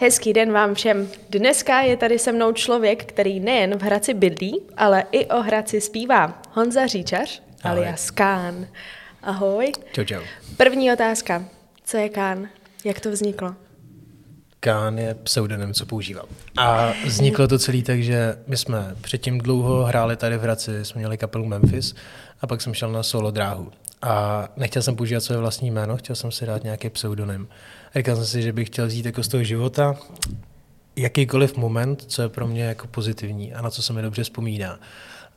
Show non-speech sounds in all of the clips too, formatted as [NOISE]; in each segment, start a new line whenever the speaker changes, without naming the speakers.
Hezký den vám všem. Dneska je tady se mnou člověk, který nejen v Hradci bydlí, ale i o Hradci zpívá. Honza Říčař,
Ahoj.
alias Kán. Ahoj.
Čau, čau.
První otázka. Co je Kán? Jak to vzniklo?
Kán je pseudonym, co používám. A vzniklo to celý tak, že my jsme předtím dlouho hráli tady v Hradci, jsme měli kapelu Memphis a pak jsem šel na solo dráhu. A nechtěl jsem používat své vlastní jméno, chtěl jsem si dát nějaký pseudonym. A říkal jsem si, že bych chtěl vzít jako z toho života jakýkoliv moment, co je pro mě jako pozitivní a na co se mi dobře vzpomíná.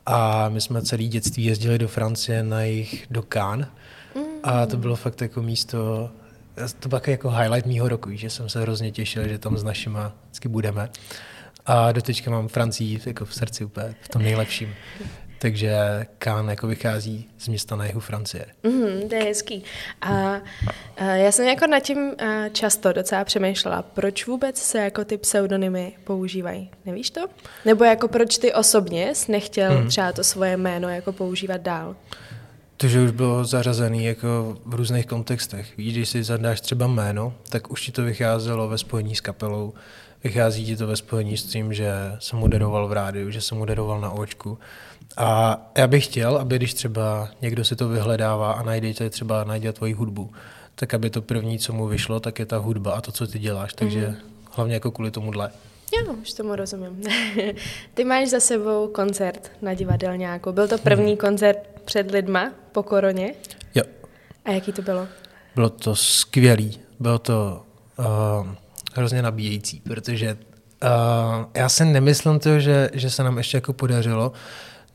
A my jsme celý dětství jezdili do Francie na jich do Cannes a to bylo fakt jako místo, to byl jako highlight mýho roku, že jsem se hrozně těšil, že tam s našima vždycky budeme. A doteďka mám Francii jako v srdci úplně v tom nejlepším. Takže Cannes jako vychází z města na jihu Francie.
Mhm, to je hezký. A, a já jsem jako nad tím často docela přemýšlela, proč vůbec se jako ty pseudonymy používají. Nevíš to? Nebo jako proč ty osobně jsi nechtěl
Mhm.
třeba to svoje jméno jako používat dál?
To, že už bylo zařazený jako v různých kontextech. Víš, když si zadáš třeba jméno, tak už ti to vycházelo ve spojení s kapelou, vychází ti to ve spojení s tím, že jsem moderoval v rádiu, že jsem moderoval na očku. A já bych chtěl, aby když třeba někdo si to vyhledává a najde třeba najde tvoji hudbu, tak aby to první, co mu vyšlo, tak je ta hudba a to, co ty děláš. Takže mm. hlavně jako kvůli tomuhle.
Jo, už tomu rozumím. [LAUGHS] Ty máš za sebou koncert na divadelňáku. Byl to první koncert před lidma po koroně.
Jo,
A jaký to bylo?
Bylo to skvělý, bylo to uh, hrozně nabíjející, protože uh, já si nemyslím to, že, že se nám ještě jako podařilo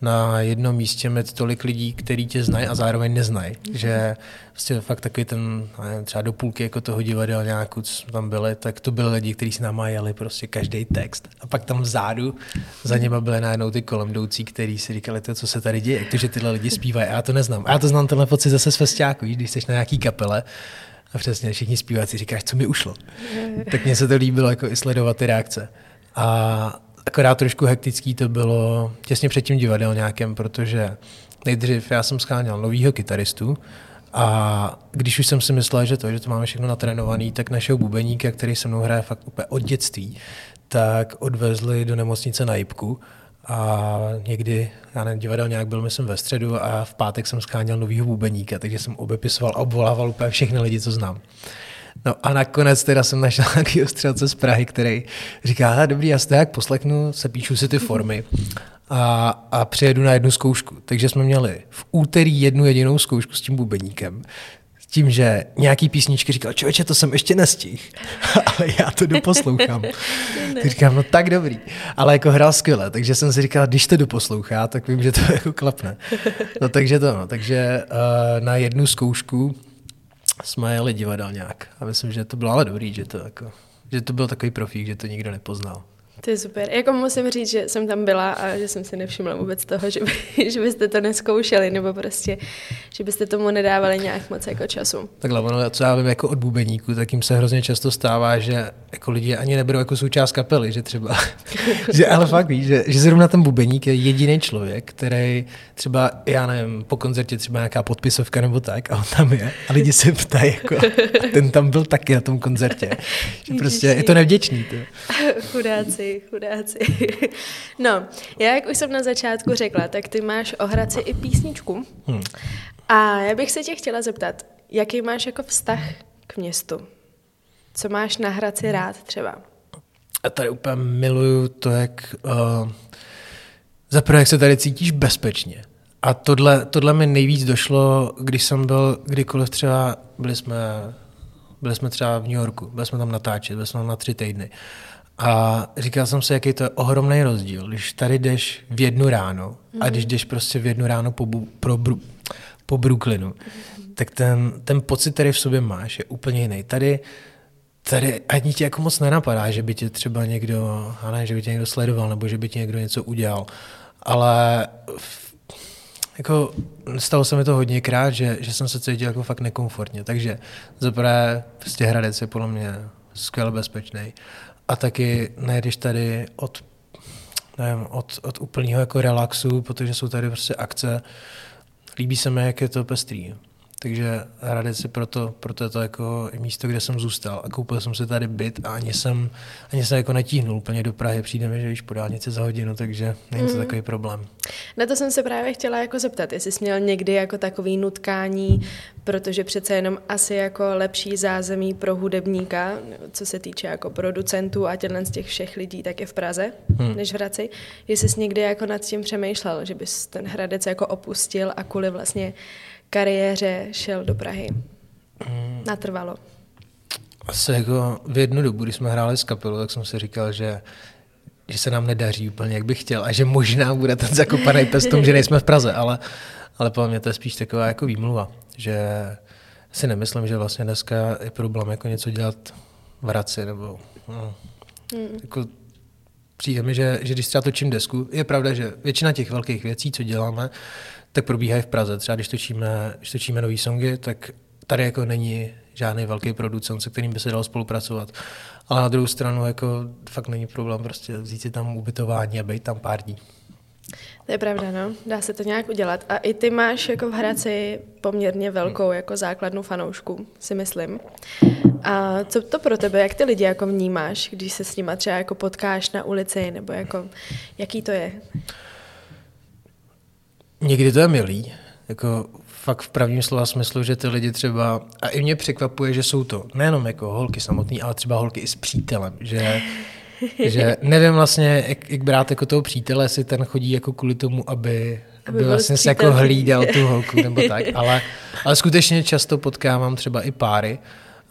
na jednom místě mít tolik lidí, který tě znají a zároveň neznají. Že prostě fakt takový ten, nevím, třeba do půlky jako toho divadelňáku, co jsme tam byli, tak to byli lidi, kteří si nám jeli prostě každý text. A pak tam vzadu za něma byly najednou ty kolem jdoucí, kteří si říkali, to, co se tady děje, jak to, že tyhle lidi zpívají. A já to neznám. A já to znám tenhle pocit zase z festiáku, když jsi na nějaký kapele a přesně všichni zpíváci říkáš, co mi ušlo. tak mně se to líbilo jako i sledovat ty reakce. A akorát trošku hektický to bylo těsně před tím divadelňákem, protože nejdřív já jsem scháněl novýho kytaristu a když už jsem si myslel, že to, že to máme všechno natrénovaný, tak našeho bubeníka, který se mnou hraje fakt úplně od dětství, tak odvezli do nemocnice na Jipku a někdy, já nevím, divadelňák byl, myslím, ve středu a v pátek jsem scháněl novýho bubeníka, takže jsem obepisoval a obvolával úplně všechny lidi, co znám. No a nakonec teda jsem našel [LAUGHS] nějaký střelce z Prahy, který říká, "Hele, dobrý, já to jak poslechnu, se píšu si ty formy a, a přijedu na jednu zkoušku. Takže jsme měli v úterý jednu jedinou zkoušku s tím bubeníkem. Tím, že nějaký písničky říkal, člověče, to jsem ještě nestihl, [LAUGHS] ale já to doposlouchám. tak říkám, no tak dobrý. Ale jako hrál skvěle, takže jsem si říkal, když to doposlouchá, tak vím, že to [LAUGHS] jako klapne. No takže to, no, takže uh, na jednu zkoušku jsme jeli divadelňák. A myslím, že to bylo ale dobrý, že to, jako, že to byl takový profík, že to nikdo nepoznal.
To je super. Jako musím říct, že jsem tam byla a že jsem si nevšimla vůbec toho, že, by, [LAUGHS] že byste to neskoušeli, nebo prostě, že byste tomu nedávali nějak moc jako času.
Takhle, ono, co já vím jako od bubeníků, tak jim se hrozně často stává, že jako lidi ani neberou jako součást kapely, že třeba, [LAUGHS] že ale fakt víš, že, že zrovna ten bubeník je jediný člověk, který třeba, já nevím, po koncertě třeba nějaká podpisovka nebo tak a on tam je a lidi se ptají, jako, ten tam byl taky na tom koncertě. Že prostě je to nevděčný. To. [LAUGHS]
chudáci, chudáci. [LAUGHS] No, já, jak už jsem na začátku řekla, tak ty máš o Hradci i písničku.
Hmm.
A já bych se tě chtěla zeptat, jaký máš jako vztah k městu? Co máš na Hradci rád třeba?
A tady úplně miluju to, jak uh, zaprvé, jak se tady cítíš bezpečně. A tohle, tohle mi nejvíc došlo, když jsem byl kdykoliv třeba, byli jsme, byli jsme třeba v New Yorku, byli jsme tam natáčet, byli jsme tam na tři týdny. A říkal jsem si, jaký to je ohromný rozdíl, když tady jdeš v jednu ráno a když jdeš prostě v jednu ráno po, bu, pro, bru, po Brooklynu, tak ten, ten pocit, který v sobě máš, je úplně jiný. Tady tady ani ti jako moc nenapadá, že by tě třeba někdo, a ne, že by tě někdo sledoval, nebo že by ti někdo něco udělal. Ale v, jako stalo se mi to hodněkrát, že, že jsem se cítil jako fakt nekomfortně. Takže zaprvé prostě Hradec je podle mě skvěle bezpečný. A taky nejdeš tady od, nevím, od, od úplného jako relaxu, protože jsou tady prostě akce. Líbí se mi, jak je to pestrý. Takže Hradec je proto, proto je to jako místo, kde jsem zůstal a koupil jsem si tady byt a ani jsem, ani jsem jako netíhnul úplně do Prahy. Přijde mi, že víš po dálnici za hodinu, takže není to mm. takový problém.
Na to jsem se právě chtěla jako zeptat, jestli jsi měl někdy jako takový nutkání, protože přece jenom asi jako lepší zázemí pro hudebníka, co se týče jako producentů a těchto z těch všech lidí, tak je v Praze, hmm. než v Hradci. Jestli jsi někdy jako nad tím přemýšlel, že bys ten Hradec jako opustil a kvůli vlastně kariéře šel do Prahy? Hmm. Natrvalo.
Asi jako v jednu dobu, když jsme hráli s kapelou, tak jsem si říkal, že že se nám nedaří úplně, jak bych chtěl a že možná bude ten zakopaný pes tom, že nejsme v Praze, ale, ale podle mě to je spíš taková jako výmluva, že si nemyslím, že vlastně dneska je problém jako něco dělat v Hradci, nebo no, mm. jako přijde mi, že, že když třeba točím desku, je pravda, že většina těch velkých věcí, co děláme, tak probíhají v Praze. Třeba když točíme, když točíme nový songy, tak tady jako není žádný velký producent, se kterým by se dalo spolupracovat. Ale na druhou stranu jako fakt není problém prostě vzít si tam ubytování a být tam pár dní.
To je pravda, no. Dá se to nějak udělat. A i ty máš jako v Hradci poměrně velkou jako základnu fanoušku, si myslím. A co to pro tebe, jak ty lidi jako vnímáš, když se s nima třeba jako potkáš na ulici, nebo jako, jaký to je?
Někdy to je milý, jako fakt v pravém slova smyslu, že ty lidi třeba, a i mě překvapuje, že jsou to nejenom jako holky samotné, ale třeba holky i s přítelem, že že [LAUGHS] nevím vlastně, jak, jak brát jako toho přítele, jestli ten chodí jako kvůli tomu, aby, aby, aby vlastně se jako hlídal tu holku nebo tak, [LAUGHS] ale, ale skutečně často potkávám třeba i páry,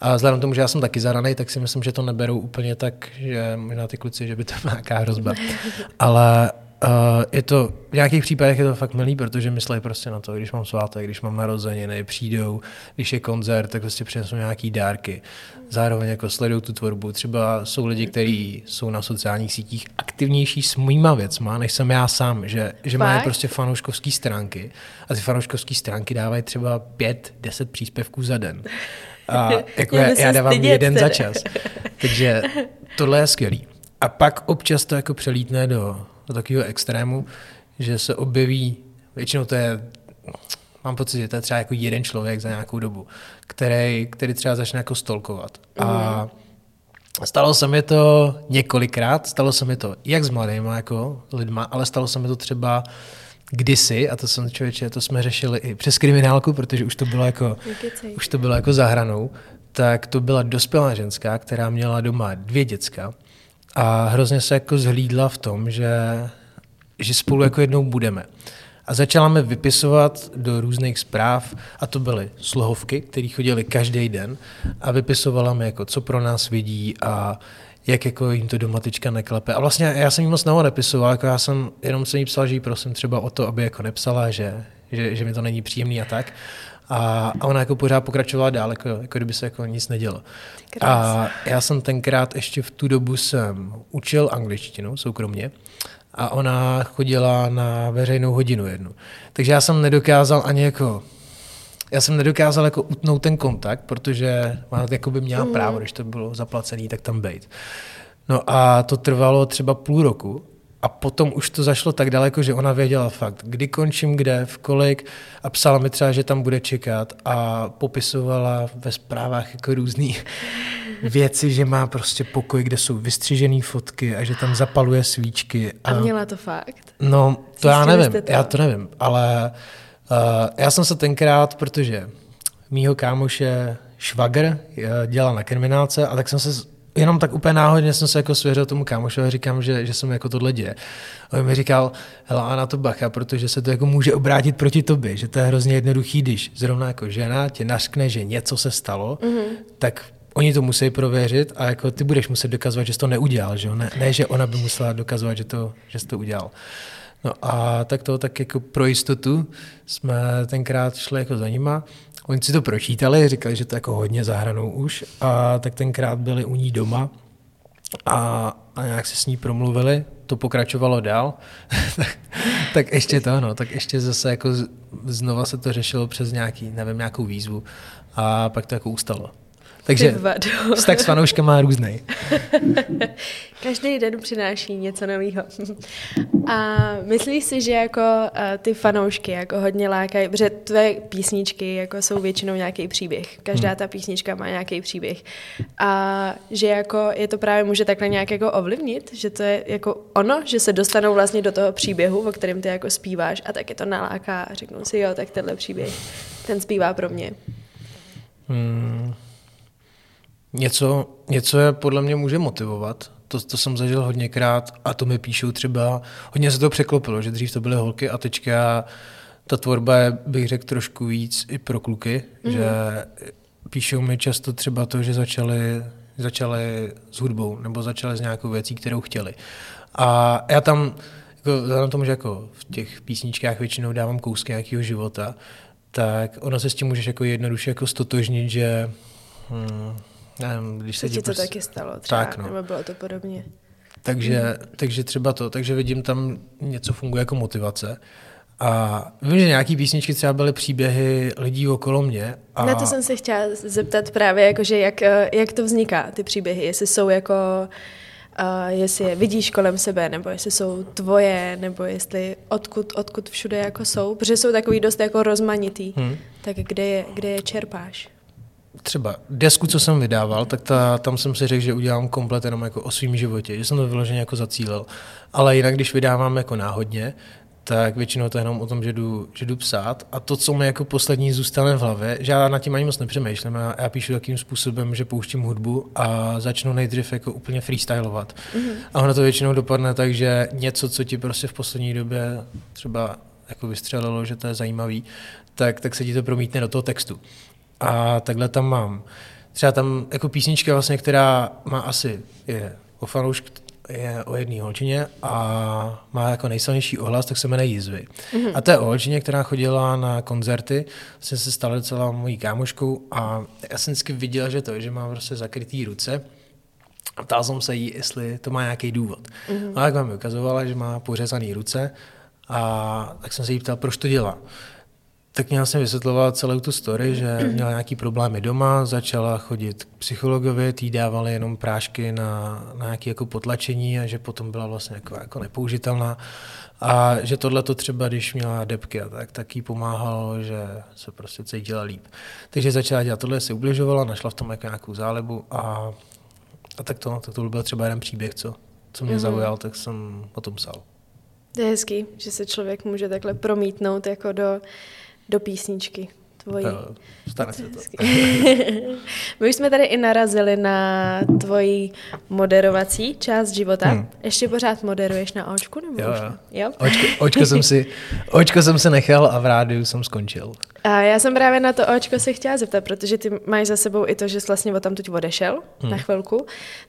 a vzhledem k tomu, že já jsem taky zaraný, tak si myslím, že to neberou úplně tak, že možná ty kluci, že by to byla nějaká hrozba. [LAUGHS] Ale Uh, je to, v nějakých případech je to fakt milý, protože myslí prostě na to, když mám svátek, když mám narozeniny, přijdou, když je koncert, tak prostě přinesou nějaký dárky. Zároveň jako sledují tu tvorbu. Třeba jsou lidi, kteří jsou na sociálních sítích aktivnější s mýma věcma, než jsem já sám, že, že mají prostě fanouškovské stránky a ty fanouškovské stránky dávají třeba pět, deset příspěvků za den. A [LAUGHS] jako já, já dávám jeden tedy. za čas. Takže tohle je skvělý. A pak občas to jako přelítne do do takového extrému, že se objeví, většinou to je, mám pocit, že to je třeba jako jeden člověk za nějakou dobu, který, který třeba začne jako stolkovat. Mm. A mhm. Stalo se mi to několikrát, stalo se mi to jak s mladými jako lidma, ale stalo se mi to třeba kdysi, a to jsem člověče, to jsme řešili i přes kriminálku, protože už to bylo jako, už to bylo jako zahranou, tak to byla dospělá ženská, která měla doma dvě děcka a hrozně se jako zhlídla v tom, že, že spolu jako jednou budeme. A začala mi vypisovat do různých zpráv, a to byly slohovky, které chodily každý den, a vypisovala mi, jako, co pro nás vidí a jak jako jim to doma teďka neklepe. A vlastně já jsem jí moc nepisoval, jako já jsem jenom se jí psal, že jí prosím třeba o to, aby jako nepsala, že, že, že mi to není příjemný a tak. A, a ona jako pořád pokračovala dál, jako, jako kdyby se jako nic nedělo. A já jsem tenkrát ještě v tu dobu jsem učil angličtinu soukromně a ona chodila na veřejnou hodinu jednu. Takže já jsem nedokázal ani jako já jsem nedokázal jako utnout ten kontakt, protože ona jako by měla mm. právo, když to bylo zaplacený, tak tam být. No a to trvalo třeba půl roku a potom už to zašlo tak daleko, že ona věděla fakt, kdy končím, kde, v kolik a psala mi třeba, že tam bude čekat a popisovala ve zprávách jako různý [LAUGHS] věci, že má prostě pokoj, kde jsou vystřižené fotky a že tam zapaluje svíčky.
A, a měla to fakt?
No, to Zjistili já nevím, to? já to nevím, ale uh, já jsem se tenkrát, protože mýho kámoše švagr eh, dělal na kriminálce a tak jsem se jenom tak úplně náhodně jsem se jako svěřil tomu kámošovi a říkám, že, že jsem jako tohle děje. A on mi říkal, hele, a na to bacha, protože se to jako může obrátit proti tobě, že to je hrozně jednoduchý, když zrovna jako žena tě nařkne, že něco se stalo, mm-hmm. tak oni to musí prověřit a jako ty budeš muset dokazovat, že jsi to neudělal, že Ne, ne, že ona by musela dokazovat, že, to, že jsi to udělal. No a tak to tak jako pro jistotu jsme tenkrát šli jako za nima. Oni si to pročítali, říkali, že to jako hodně zahranou už a tak tenkrát byli u ní doma a, a nějak se s ní promluvili, to pokračovalo dál, [LAUGHS] tak, tak ještě to, no, tak ještě zase jako znova se to řešilo přes nějaký, nevím, nějakou výzvu. A pak to jako ustalo. Takže vztah s fanouškama má různý. [LAUGHS]
Každý den přináší něco nového. A myslíš si, že jako uh, ty fanoušky jako hodně lákají, protože tvé písničky jako jsou většinou nějaký příběh. Každá ta písnička má nějaký příběh. A že jako je to právě může takhle nějak jako ovlivnit, že to je jako ono, že se dostanou vlastně do toho příběhu, o kterém ty jako zpíváš a taky to naláká a řeknou si, jo, tak tenhle příběh, ten zpívá pro mě.
Hmm. Něco, něco je podle mě může motivovat. To, to jsem zažil hodněkrát a to mi píšou třeba, hodně se to překlopilo, že dřív to byly holky a teďka ta tvorba je, bych řekl, trošku víc i pro kluky, mm-hmm. že píšou mi často třeba to, že začali, začali s hudbou nebo začali s nějakou věcí, kterou chtěli. A já tam, jako, vzhledem tomu, že jako v těch písničkách většinou dávám kousky nějakého života, tak ono se s tím můžeš jako jednoduše jako stotožnit, že hmm, když se
ti to
prostě...
taky stalo třeba,
Tak, no.
nebo bylo to podobně.
Takže, takže třeba to, takže vidím tam něco funguje jako motivace. A vím, že nějaký písničky třeba byly příběhy lidí okolo mě. A
Na to jsem se chtěla zeptat právě, jakože jak, eh, jak to vzniká, ty příběhy, jestli jsou jako, uh, jestli je vidíš kolem sebe, nebo jestli jsou tvoje, nebo jestli odkud, odkud všude jako jsou, protože jsou takový dost jako rozmanitý, hmm. tak kde je, kde je čerpáš?
Třeba desku, co jsem vydával, tak ta, tam jsem si řekl, že udělám komplet jenom jako o svém životě, že jsem to vyloženě jako zacílil. Ale jinak, když vydávám jako náhodně, tak většinou to je jenom o tom, že jdu, že jdu psát a to, co mi jako poslední zůstane v hlavě, že já nad tím ani moc nepřemýšlím, já, já píšu takým způsobem, že pouštím hudbu a začnu nejdřív jako úplně freestylovat. Mm-hmm. A ono to většinou dopadne tak, že něco, co ti prostě v poslední době třeba jako vystřelilo, že to je zajímavý, tak, tak se ti to promítne do toho textu. A takhle tam mám. Třeba tam jako písnička vlastně, která má asi, je o fanoušk, je o jedné holčině a má jako nejsilnější ohlas, tak se jmenuje Jizvy. Mm-hmm. A to je o holčině, která chodila na koncerty, vlastně se stala docela mojí kámoškou a já jsem vždycky viděl, že to, že má prostě zakrytý ruce, a ptal jsem se jí, jestli to má nějaký důvod. Mm-hmm. A jak vám ukazovala, že má pořezané ruce, a tak jsem se jí ptal, proč to dělá tak mě vlastně vysvětlovala celou tu story, že měla nějaký problémy doma, začala chodit k psychologovi, tý dávali jenom prášky na, na nějaké jako potlačení a že potom byla vlastně jako, jako nepoužitelná. A že tohle to třeba, když měla depky a tak, tak jí pomáhalo, že se prostě cítila líp. Takže začala dělat tohle, si ubližovala, našla v tom jako nějakou zálebu a, a tak to, tak to byl třeba jeden příběh, co, co mě mm-hmm. zaujal, tak jsem o tom psal.
To je hezký, že se člověk může takhle promítnout jako do do písničky tvojí.
To, stane se to. [LAUGHS]
My už jsme tady i narazili na tvoji moderovací část života. Hmm. Ještě pořád moderuješ na očku? Nebo
jo, jo.
jo?
Očko, očko, jsem si, očko jsem se nechal a v rádiu jsem skončil.
A já jsem právě na to očko se chtěla zeptat, protože ty máš za sebou i to, že jsi vlastně o tam teď odešel hmm. na chvilku.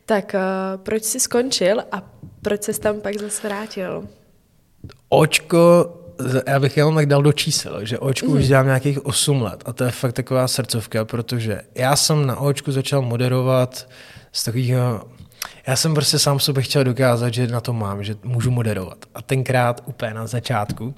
Tak uh, proč jsi skončil a proč jsi tam pak zase vrátil?
Očko já bych jenom tak dal do čísel, že očku mm. už dělám nějakých 8 let a to je fakt taková srdcovka, protože já jsem na očku začal moderovat z takového já jsem prostě sám sobě chtěl dokázat, že na to mám, že můžu moderovat. A tenkrát úplně na začátku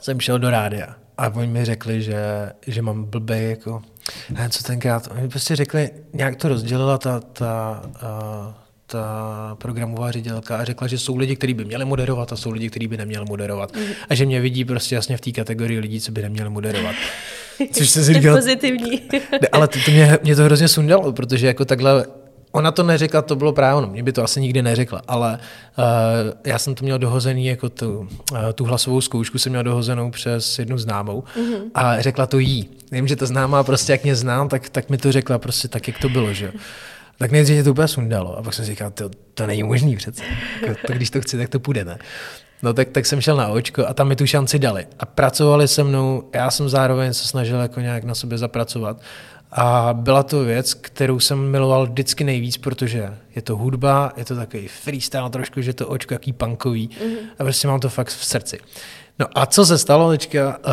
jsem šel do rádia a oni mi řekli, že, že mám blbý jako, ne, co tenkrát, oni prostě řekli, nějak to rozdělila ta, ta uh, ta programová ředitelka a řekla, že jsou lidi, kteří by měli moderovat a jsou lidi, kteří by neměli moderovat. Mm. A že mě vidí prostě jasně v té kategorii lidí, co by neměli moderovat. [LAUGHS]
Což se si říkal... Pozitivní.
ne, ale to, to mě, mě, to hrozně sundalo, protože jako takhle Ona to neřekla, to bylo právě ono, mě by to asi nikdy neřekla, ale uh, já jsem to měl dohozený, jako tu, uh, tu hlasovou zkoušku jsem měl dohozenou přes jednu známou mm-hmm. a řekla to jí. Vím, že ta známá prostě, jak mě znám, tak, tak mi to řekla prostě tak, jak to bylo, že tak nejdřív to úplně sundalo a pak jsem si říkal, to, to není možný přece. Jako, to, když to chci, tak to půjde, ne? No tak, tak jsem šel na očko a tam mi tu šanci dali. A pracovali se mnou, já jsem zároveň se snažil jako nějak na sobě zapracovat. A byla to věc, kterou jsem miloval vždycky nejvíc, protože je to hudba, je to takový freestyle trošku, že to očko jaký punkový mm-hmm. a prostě mám to fakt v srdci. No a co se stalo teďka uh,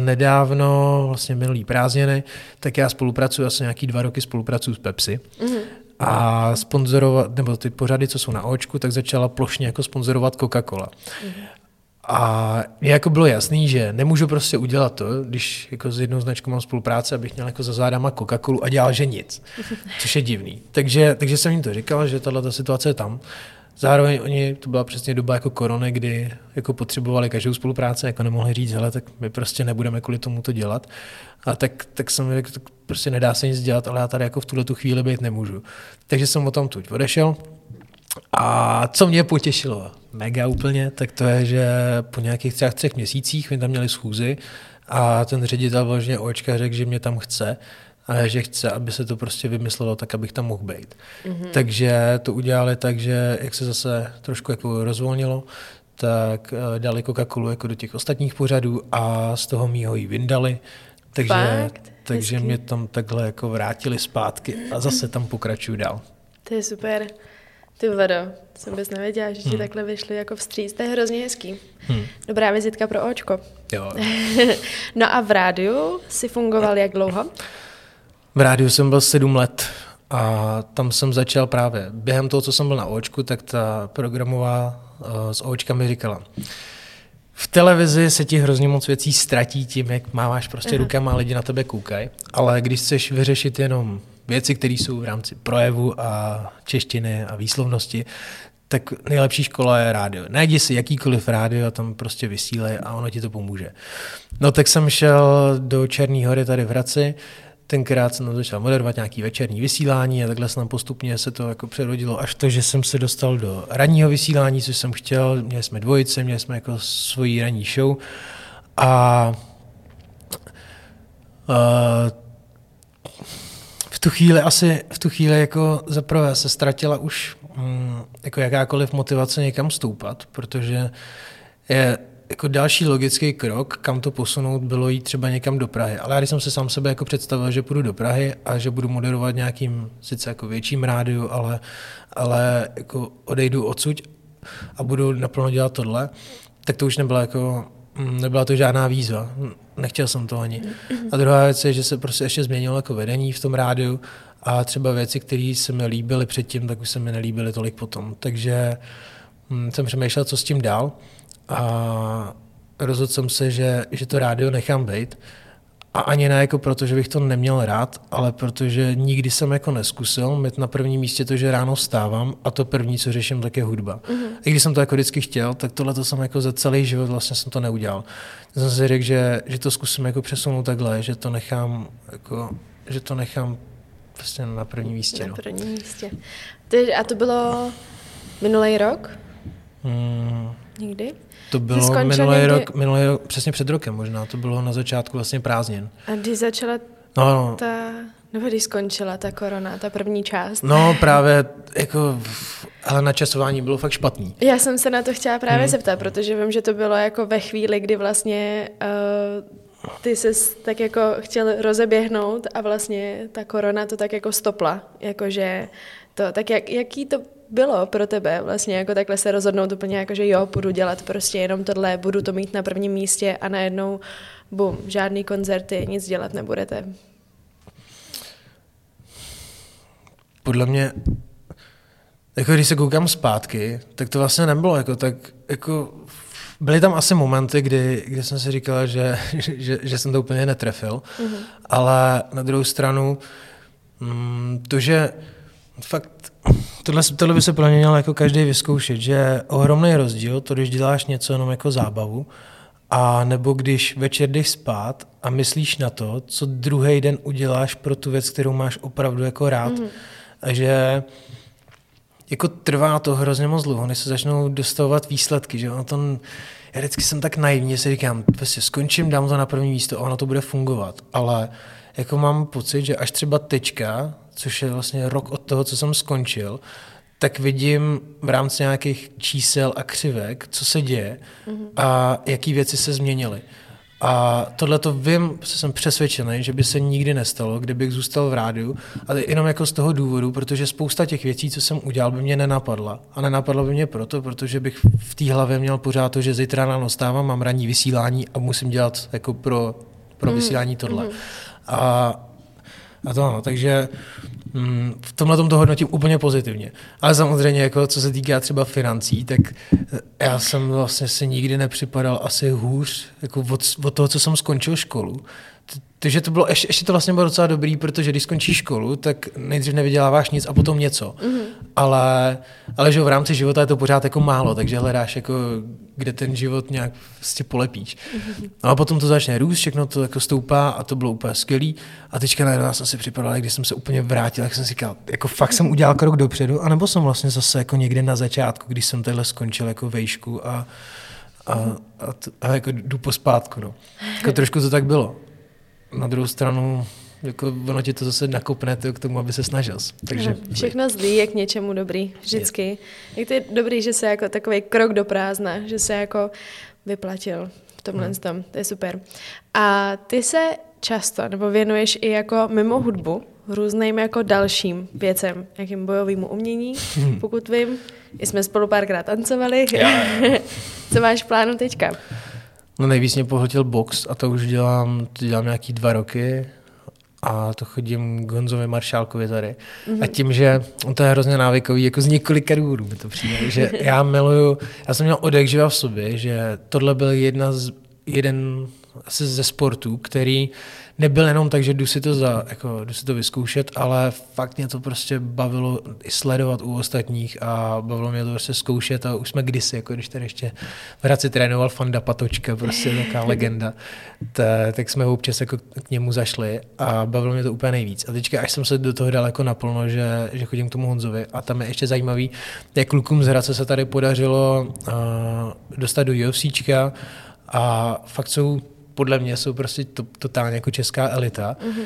nedávno, vlastně minulý prázdniny, tak já spolupracuji, asi nějaký dva roky spolupracuji s Pepsi. Mm-hmm. A sponzorovat, nebo ty pořady, co jsou na očku, tak začala plošně jako sponzorovat Coca-Cola. Mm-hmm. A mě jako bylo jasný, že nemůžu prostě udělat to, když jako s jednou značkou mám spolupráce, abych měl jako za zádama Coca-Colu a dělal, že nic, což je divný. Takže, takže jsem jim to říkal, že tahle situace je tam. Zároveň oni, to byla přesně doba jako korony, kdy jako potřebovali každou spolupráci, jako nemohli říct, hele, tak my prostě nebudeme kvůli tomu to dělat. A tak, tak jsem řekl, tak prostě nedá se nic dělat, ale já tady jako v tuhle tu chvíli být nemůžu. Takže jsem o tom tuď odešel. A co mě potěšilo, mega úplně, tak to je, že po nějakých třeba třech měsících my tam měli schůzi a ten ředitel vlastně očka řekl, že mě tam chce a že chce, aby se to prostě vymyslelo tak, abych tam mohl být. Mm-hmm. Takže to udělali tak, že jak se zase trošku jako rozvolnilo, tak eh, dali Coca-Colu jako do těch ostatních pořadů a z toho mýho ji vyndali. Takže,
Fakt?
takže
Hezký.
mě tam takhle jako vrátili zpátky a zase tam pokračuju dál.
To je super. Ty Vado, jsem bys nevěděla, že ti hmm. takhle vyšli jako vstříc. To je hrozně hezký. Hmm. Dobrá vizitka pro očko.
Jo. [LAUGHS]
no a v rádiu si fungoval jak dlouho?
V rádiu jsem byl sedm let a tam jsem začal právě. Během toho, co jsem byl na očku, tak ta programová uh, s očka mi říkala, v televizi se ti hrozně moc věcí ztratí tím, jak máváš prostě Aha. rukama a lidi na tebe koukají, ale když chceš vyřešit jenom věci, které jsou v rámci projevu a češtiny a výslovnosti, tak nejlepší škola je rádio. Najdi si jakýkoliv rádio a tam prostě vysílej a ono ti to pomůže. No tak jsem šel do Černé hory tady v Hradci, tenkrát jsem začal moderovat nějaký večerní vysílání a takhle se nám postupně se to jako přerodilo až to, že jsem se dostal do ranního vysílání, což jsem chtěl. Měli jsme dvojice, měli jsme jako svoji ranní show a uh, v tu chvíli asi, v tu chvíli jako zaprvé se ztratila už mm, jako jakákoliv motivace někam stoupat, protože je jako další logický krok, kam to posunout, bylo jít třeba někam do Prahy. Ale já když jsem se sám sebe jako představil, že půjdu do Prahy a že budu moderovat nějakým sice jako větším rádiu, ale, ale jako odejdu odsud a budu naplno dělat tohle, tak to už nebyla jako nebyla to žádná výzva. Nechtěl jsem to ani. A druhá věc je, že se prostě ještě změnilo jako vedení v tom rádiu a třeba věci, které se mi líbily předtím, tak už se mi nelíbily tolik potom. Takže jsem přemýšlel, co s tím dál a rozhodl jsem se, že, že to rádio nechám být. A ani ne jako proto, že bych to neměl rád, ale protože nikdy jsem jako neskusil mít na prvním místě to, že ráno stávám a to první, co řeším, tak je hudba. Mm-hmm. I když jsem to jako vždycky chtěl, tak tohle to jsem jako za celý život vlastně jsem to neudělal. Já jsem si řekl, že, že to zkusím jako přesunout takhle, že to nechám jako, že to nechám vlastně na prvním místě.
Na
no.
prvním místě. A to bylo minulý rok?
Mm,
Někdy?
To bylo minulý někdy... rok, minulý rok, přesně před rokem možná, to bylo na začátku vlastně prázdnin.
A když začala
no, no.
ta, nebo když skončila ta korona, ta první část?
No právě, jako, ale načasování bylo fakt špatný.
Já jsem se na to chtěla právě hmm. zeptat, protože vím, že to bylo jako ve chvíli, kdy vlastně uh, ty se tak jako chtěl rozeběhnout a vlastně ta korona to tak jako stopla, jakože to, tak jak, jaký to bylo pro tebe vlastně jako takhle se rozhodnout úplně jako, že jo, budu dělat prostě jenom tohle, budu to mít na prvním místě a najednou bum, žádný koncerty, nic dělat nebudete?
Podle mě, jako když se koukám zpátky, tak to vlastně nebylo jako tak, jako byly tam asi momenty, kdy, kdy jsem si říkal, že, že, že jsem to úplně netrefil, mm-hmm. ale na druhou stranu mm, to, že fakt tohle, tohle by se pro mě měl jako každý vyzkoušet, že je ohromný rozdíl, to když děláš něco jenom jako zábavu, a nebo když večer jdeš spát a myslíš na to, co druhý den uděláš pro tu věc, kterou máš opravdu jako rád. Mm. A že jako trvá to hrozně moc dlouho, než se začnou dostavovat výsledky, že ono to, já vždycky jsem tak naivně si říkám, prostě skončím, dám to na první místo a ono to bude fungovat, ale jako mám pocit, že až třeba tečka, což je vlastně rok od toho, co jsem skončil, tak vidím v rámci nějakých čísel a křivek, co se děje mm-hmm. a jaký věci se změnily. A tohle to vím, jsem přesvědčený, že by se nikdy nestalo, kdybych zůstal v rádiu, ale jenom jako z toho důvodu, protože spousta těch věcí, co jsem udělal, by mě nenapadla. A nenapadlo by mě proto, protože bych v té hlavě měl pořád to, že zítra ráno stávám, mám ranní vysílání a musím dělat jako pro, pro mm-hmm. vysílání tohle. Mm-hmm. A A to ano, takže mm, v tomhle tom to hodnotím úplně pozitivně. Ale samozřejmě, jako co se týká třeba financí, tak já jsem vlastně si nikdy nepřipadal asi hůř jako od, od toho, co jsem skončil školu. Takže to bylo, ještě, ještě to vlastně bylo docela dobrý, protože když skončíš školu, tak nejdřív nevyděláváš nic a potom něco. Mm-hmm. Ale, ale že v rámci života je to pořád jako málo, takže hledáš jako, kde ten život nějak prostě polepíš. Mm-hmm. No a potom to začne růst, všechno to jako stoupá a to bylo úplně skvělý. A teďka najednou jsem si připadal, když jsem se úplně vrátil, jak jsem si říkal, jako fakt jsem udělal krok dopředu, anebo jsem vlastně zase jako někde na začátku, když jsem tenhle skončil jako vejšku a, a, a, a jako jdu pospátku. No. Jako trošku to tak bylo na druhou stranu jako ono ti to zase nakopne to k tomu, aby se snažil. Takže... No,
všechno zlý je k něčemu dobrý, vždycky. Je. Jak to je dobrý, že se jako takový krok do prázdna, že se jako vyplatil v tomhle hmm. tom. To je super. A ty se často, nebo věnuješ i jako mimo hudbu, různým jako dalším věcem, jakým bojovému umění, [LAUGHS] pokud vím. I jsme spolu párkrát tancovali. [LAUGHS] Co máš v plánu teďka?
No nejvíc mě pohltil box a to už dělám, to dělám nějaký dva roky a to chodím k Honzovi Maršálkovi tady. Mm-hmm. A tím, že on to je hrozně návykový, jako z několika důvodů mi to přijde, že já miluju, já jsem měl odek živa v sobě, že tohle byl jedna z, jeden asi ze sportů, který nebyl jenom tak, že jdu si to, za, jako, jdu si to vyzkoušet, ale fakt mě to prostě bavilo i sledovat u ostatních a bavilo mě to prostě zkoušet a už jsme kdysi, jako když tady ještě v Hradci trénoval Fanda Patočka, prostě taková [LAUGHS] legenda, ta, tak jsme občas jako k němu zašli a bavilo mě to úplně nejvíc. A teďka, až jsem se do toho dal jako naplno, že, že chodím k tomu Honzovi a tam je ještě zajímavý, jak klukům z Hradce se tady podařilo uh, dostat do UFCčka a fakt jsou podle mě jsou prostě to, totálně jako česká elita, mm-hmm.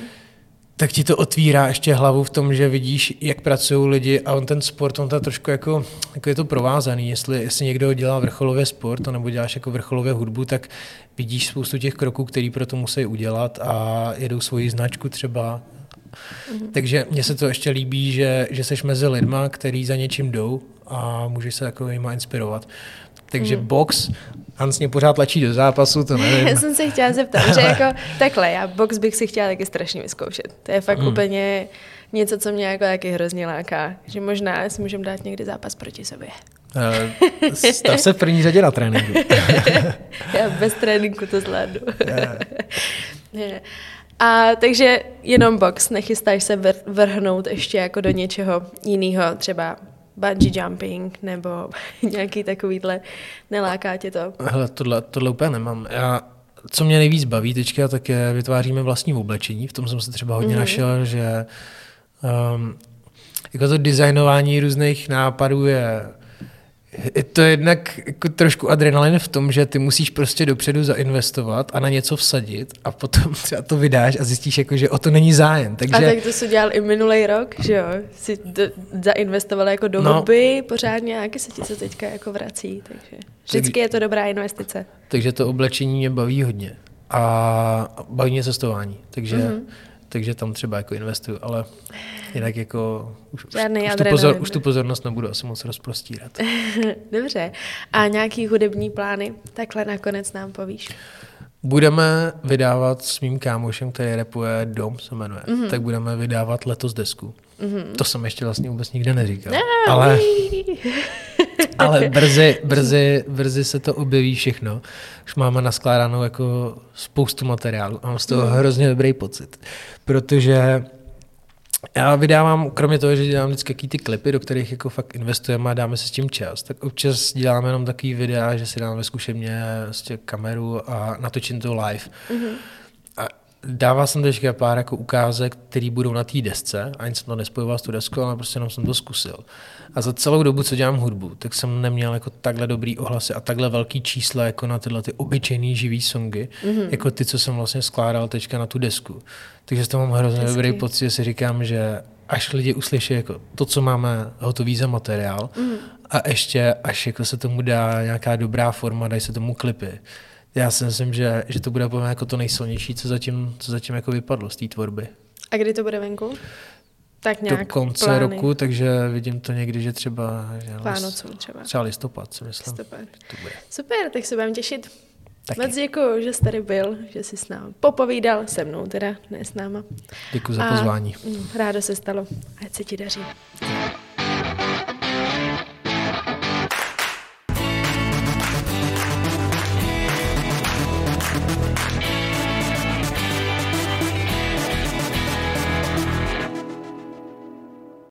tak ti to otvírá ještě hlavu v tom, že vidíš, jak pracují lidi a on ten sport, on to trošku jako, jako je to provázaný. Jestli, jestli někdo dělá vrcholově sport, nebo děláš jako vrcholově hudbu, tak vidíš spoustu těch kroků, který pro to musí udělat a jedou svoji značku třeba, Mm-hmm. Takže mně se to ještě líbí, že, že seš mezi lidma, který za něčím jdou a můžeš se jako jima inspirovat. Takže mm. box, Hans mě pořád tlačí do zápasu, to nevím. [LAUGHS]
já jsem se chtěla zeptat, že jako [LAUGHS] takhle, já box bych si chtěla taky strašně vyzkoušet. To je fakt mm. úplně něco, co mě jako taky hrozně láká. Že možná si můžeme dát někdy zápas proti sobě.
Uh, stav se v první řadě na tréninku. [LAUGHS]
já bez tréninku to zvládnu. yeah. A takže jenom box, nechystáš se vrhnout ještě jako do něčeho jiného, třeba bungee jumping nebo [LAUGHS] nějaký takovýhle, neláká tě to?
Hele, tohle, tohle úplně nemám. Já, co mě nejvíc baví teďka, tak je vytváříme vlastní oblečení. V tom jsem se třeba hodně mm-hmm. našel, že um, jako to designování různých nápadů je je to jednak jako trošku adrenalin v tom, že ty musíš prostě dopředu zainvestovat a na něco vsadit a potom [LAUGHS] třeba to vydáš a zjistíš, jako, že o to není zájem. Takže...
A tak to jsi dělal i minulý rok, že jo? Jsi do, zainvestoval jako do no, hobby pořádně a se ti se teďka jako vrací. Takže vždycky je to dobrá investice.
Takže to oblečení mě baví hodně a baví mě cestování. Takže mm-hmm takže tam třeba jako investuju, ale jinak jako už, už, už, tu, pozor, už tu pozornost nebudu asi moc rozprostírat. [LAUGHS]
Dobře. A nějaký hudební plány? Takhle nakonec nám povíš.
Budeme vydávat s mým kámošem, který repuje Dom, se jmenuje, mm-hmm. tak budeme vydávat letos desku. Mm-hmm. To jsem ještě vlastně vůbec nikde neříkal. No, ale, [LAUGHS] [LAUGHS] ale brzy, brzy, brzy se to objeví všechno. Už máme naskládanou jako spoustu materiálu a mám z toho mm. hrozně dobrý pocit. Protože já vydávám, kromě toho, že dělám vždycky ty klipy, do kterých jako fakt investujeme a dáme si s tím čas, tak občas děláme jenom takový videa, že si dáme vlastně kameru a natočím to live. Mm-hmm. A dával jsem teďka pár jako ukázek, které budou na té desce, ani jsem to nespojoval s tu deskou, ale prostě jenom jsem to zkusil. A za celou dobu, co dělám hudbu, tak jsem neměl jako takhle dobrý ohlasy a takhle velký čísla jako na tyhle ty obyčejný živý songy, mm-hmm. jako ty, co jsem vlastně skládal teďka na tu desku. Takže z toho mám hrozně Hezky. dobrý pocit, že si říkám, že až lidi uslyší jako to, co máme hotový za materiál mm. a ještě až jako se tomu dá nějaká dobrá forma, dají se tomu klipy, já si myslím, že, že to bude jako to nejsilnější, co zatím, co zatím jako vypadlo z té tvorby.
A kdy to bude venku? Tak
nějak do konce plány. roku, takže vidím to někdy, že třeba... Že
Vánoců třeba.
Třeba listopad, si myslím. Listopad.
To bude. Super, tak se budeme těšit. Taky. Moc děkuji, že jsi tady byl, že jsi s námi popovídal se mnou, teda ne s náma.
Děkuji za pozvání.
A, mm, rádo se stalo. Ať se ti daří.